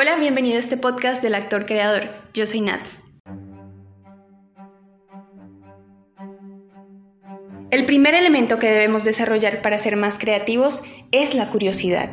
Hola, bienvenido a este podcast del actor creador. Yo soy Nats. El primer elemento que debemos desarrollar para ser más creativos es la curiosidad.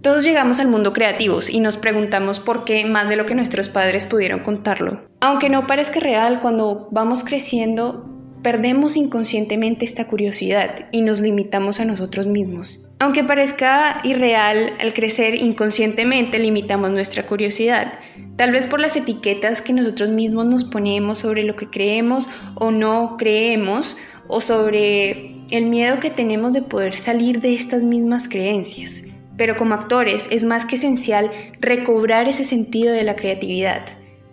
Todos llegamos al mundo creativos y nos preguntamos por qué más de lo que nuestros padres pudieron contarlo. Aunque no parezca real, cuando vamos creciendo perdemos inconscientemente esta curiosidad y nos limitamos a nosotros mismos. Aunque parezca irreal, al crecer inconscientemente limitamos nuestra curiosidad, tal vez por las etiquetas que nosotros mismos nos ponemos sobre lo que creemos o no creemos, o sobre el miedo que tenemos de poder salir de estas mismas creencias. Pero como actores es más que esencial recobrar ese sentido de la creatividad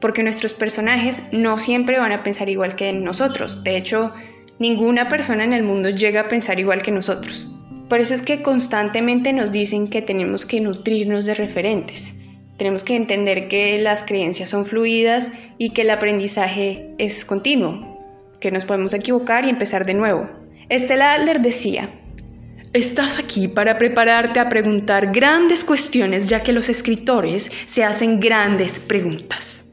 porque nuestros personajes no siempre van a pensar igual que nosotros. De hecho, ninguna persona en el mundo llega a pensar igual que nosotros. Por eso es que constantemente nos dicen que tenemos que nutrirnos de referentes. Tenemos que entender que las creencias son fluidas y que el aprendizaje es continuo, que nos podemos equivocar y empezar de nuevo. Estela Adler decía, Estás aquí para prepararte a preguntar grandes cuestiones ya que los escritores se hacen grandes preguntas.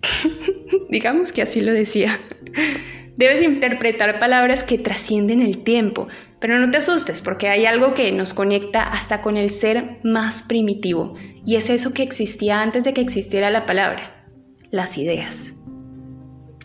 Digamos que así lo decía. Debes interpretar palabras que trascienden el tiempo, pero no te asustes porque hay algo que nos conecta hasta con el ser más primitivo, y es eso que existía antes de que existiera la palabra, las ideas.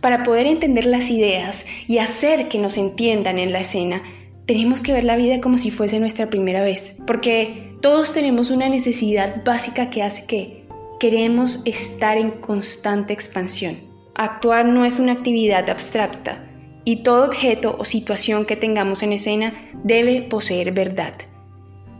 Para poder entender las ideas y hacer que nos entiendan en la escena, tenemos que ver la vida como si fuese nuestra primera vez, porque todos tenemos una necesidad básica que hace que queremos estar en constante expansión. Actuar no es una actividad abstracta y todo objeto o situación que tengamos en escena debe poseer verdad.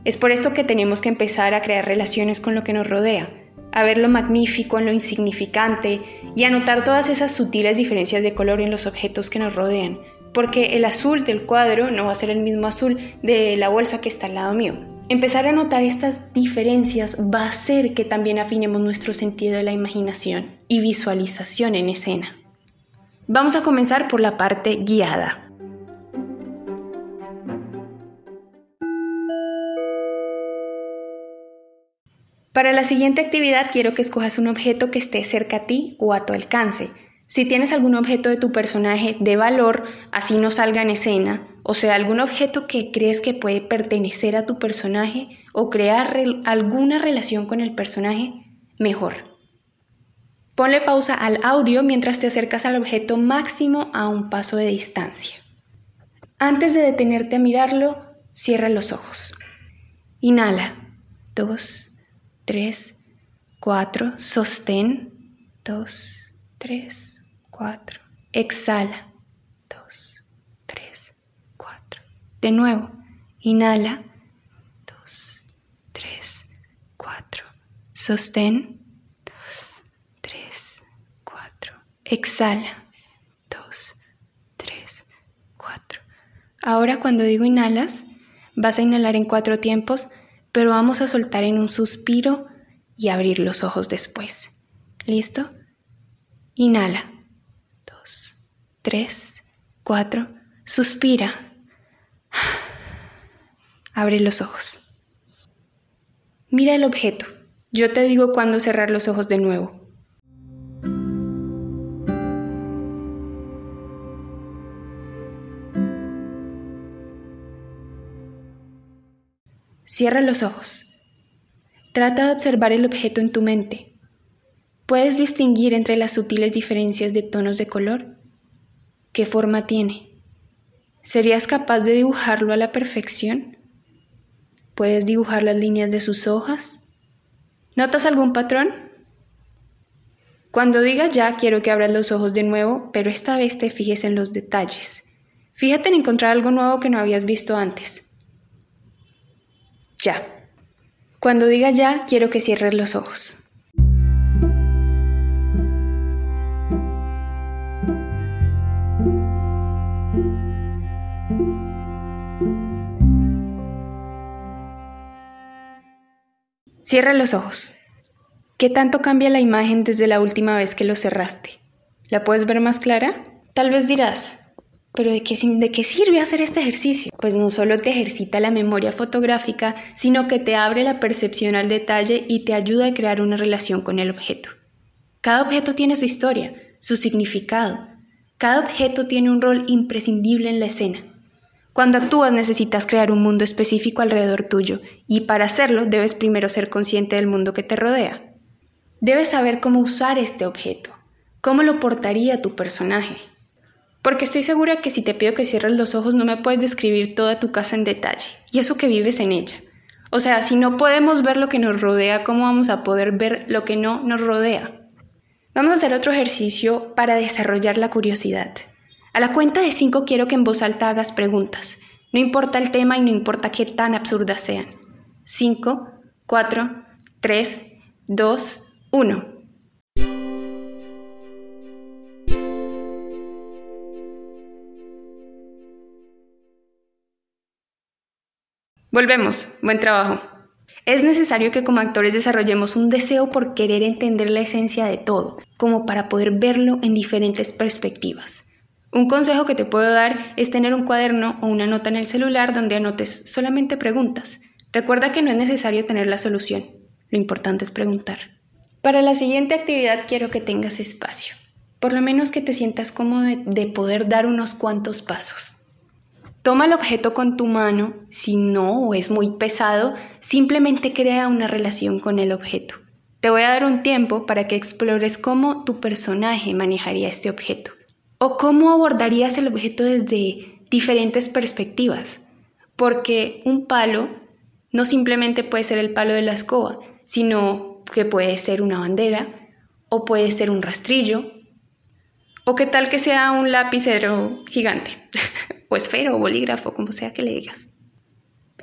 Es por esto que tenemos que empezar a crear relaciones con lo que nos rodea, a ver lo magnífico en lo insignificante y a notar todas esas sutiles diferencias de color en los objetos que nos rodean, porque el azul del cuadro no va a ser el mismo azul de la bolsa que está al lado mío. Empezar a notar estas diferencias va a hacer que también afinemos nuestro sentido de la imaginación y visualización en escena. Vamos a comenzar por la parte guiada. Para la siguiente actividad quiero que escojas un objeto que esté cerca a ti o a tu alcance. Si tienes algún objeto de tu personaje de valor, así no salga en escena, o sea, algún objeto que crees que puede pertenecer a tu personaje o crear alguna relación con el personaje, mejor. Ponle pausa al audio mientras te acercas al objeto máximo a un paso de distancia. Antes de detenerte a mirarlo, cierra los ojos. Inhala. Dos, tres, cuatro. Sostén. Dos, tres, cuatro. Exhala. De nuevo, inhala. Dos, tres, cuatro. Sostén. Dos, tres, cuatro. Exhala. Dos, tres, cuatro. Ahora cuando digo inhalas, vas a inhalar en cuatro tiempos, pero vamos a soltar en un suspiro y abrir los ojos después. ¿Listo? Inhala. Dos, tres, cuatro. Suspira. Abre los ojos. Mira el objeto. Yo te digo cuándo cerrar los ojos de nuevo. Cierra los ojos. Trata de observar el objeto en tu mente. ¿Puedes distinguir entre las sutiles diferencias de tonos de color? ¿Qué forma tiene? ¿Serías capaz de dibujarlo a la perfección? ¿Puedes dibujar las líneas de sus hojas? ¿Notas algún patrón? Cuando digas ya, quiero que abras los ojos de nuevo, pero esta vez te fijes en los detalles. Fíjate en encontrar algo nuevo que no habías visto antes. Ya. Cuando digas ya, quiero que cierres los ojos. Cierra los ojos. ¿Qué tanto cambia la imagen desde la última vez que lo cerraste? ¿La puedes ver más clara? Tal vez dirás, Pero ¿de qué, ¿de qué sirve hacer este ejercicio? Pues no solo te ejercita la memoria fotográfica, sino que te abre la percepción al detalle y te ayuda a crear una relación con el objeto. Cada objeto tiene su historia, su significado. Cada objeto tiene un rol imprescindible en la escena. Cuando actúas necesitas crear un mundo específico alrededor tuyo y para hacerlo debes primero ser consciente del mundo que te rodea. Debes saber cómo usar este objeto, cómo lo portaría tu personaje, porque estoy segura que si te pido que cierres los ojos no me puedes describir toda tu casa en detalle, y eso que vives en ella. O sea, si no podemos ver lo que nos rodea, ¿cómo vamos a poder ver lo que no nos rodea? Vamos a hacer otro ejercicio para desarrollar la curiosidad. A la cuenta de cinco quiero que en voz alta hagas preguntas. No importa el tema y no importa qué tan absurdas sean. Cinco, cuatro, tres, dos, uno. Volvemos. Buen trabajo. Es necesario que como actores desarrollemos un deseo por querer entender la esencia de todo, como para poder verlo en diferentes perspectivas. Un consejo que te puedo dar es tener un cuaderno o una nota en el celular donde anotes solamente preguntas. Recuerda que no es necesario tener la solución, lo importante es preguntar. Para la siguiente actividad quiero que tengas espacio, por lo menos que te sientas cómodo de poder dar unos cuantos pasos. Toma el objeto con tu mano, si no o es muy pesado, simplemente crea una relación con el objeto. Te voy a dar un tiempo para que explores cómo tu personaje manejaría este objeto o cómo abordarías el objeto desde diferentes perspectivas, porque un palo no simplemente puede ser el palo de la escoba, sino que puede ser una bandera o puede ser un rastrillo o qué tal que sea un lapicero gigante. o esfero o bolígrafo, como sea que le digas.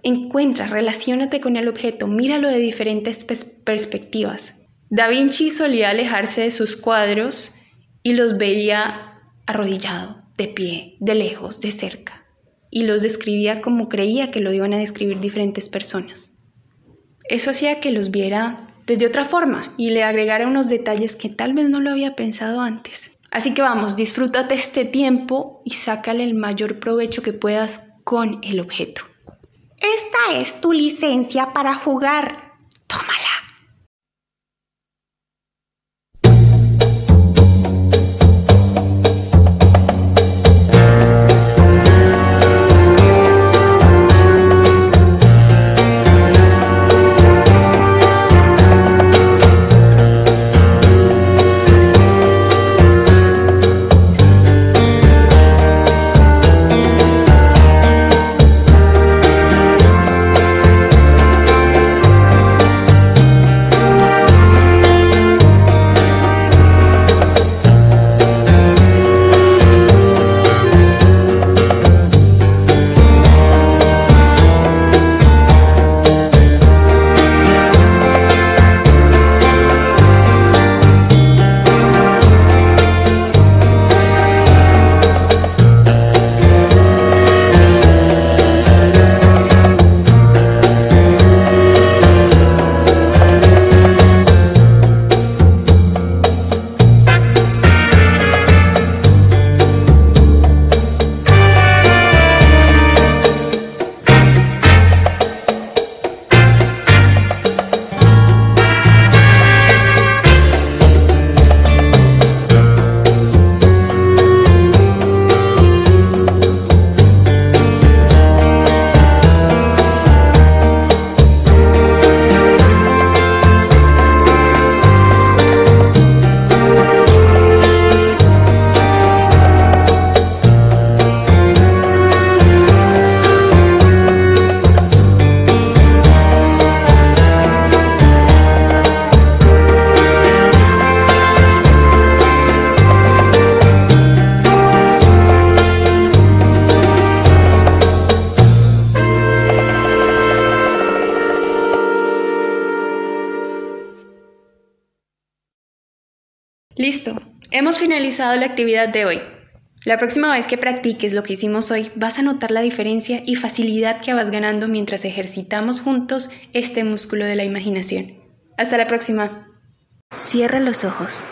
Encuentra, relaciónate con el objeto, míralo de diferentes perspectivas. Da Vinci solía alejarse de sus cuadros y los veía arrodillado, de pie, de lejos, de cerca, y los describía como creía que lo iban a describir diferentes personas. Eso hacía que los viera desde otra forma y le agregara unos detalles que tal vez no lo había pensado antes. Así que vamos, disfrútate este tiempo y sácale el mayor provecho que puedas con el objeto. Esta es tu licencia para jugar. Listo, hemos finalizado la actividad de hoy. La próxima vez que practiques lo que hicimos hoy, vas a notar la diferencia y facilidad que vas ganando mientras ejercitamos juntos este músculo de la imaginación. Hasta la próxima. Cierra los ojos.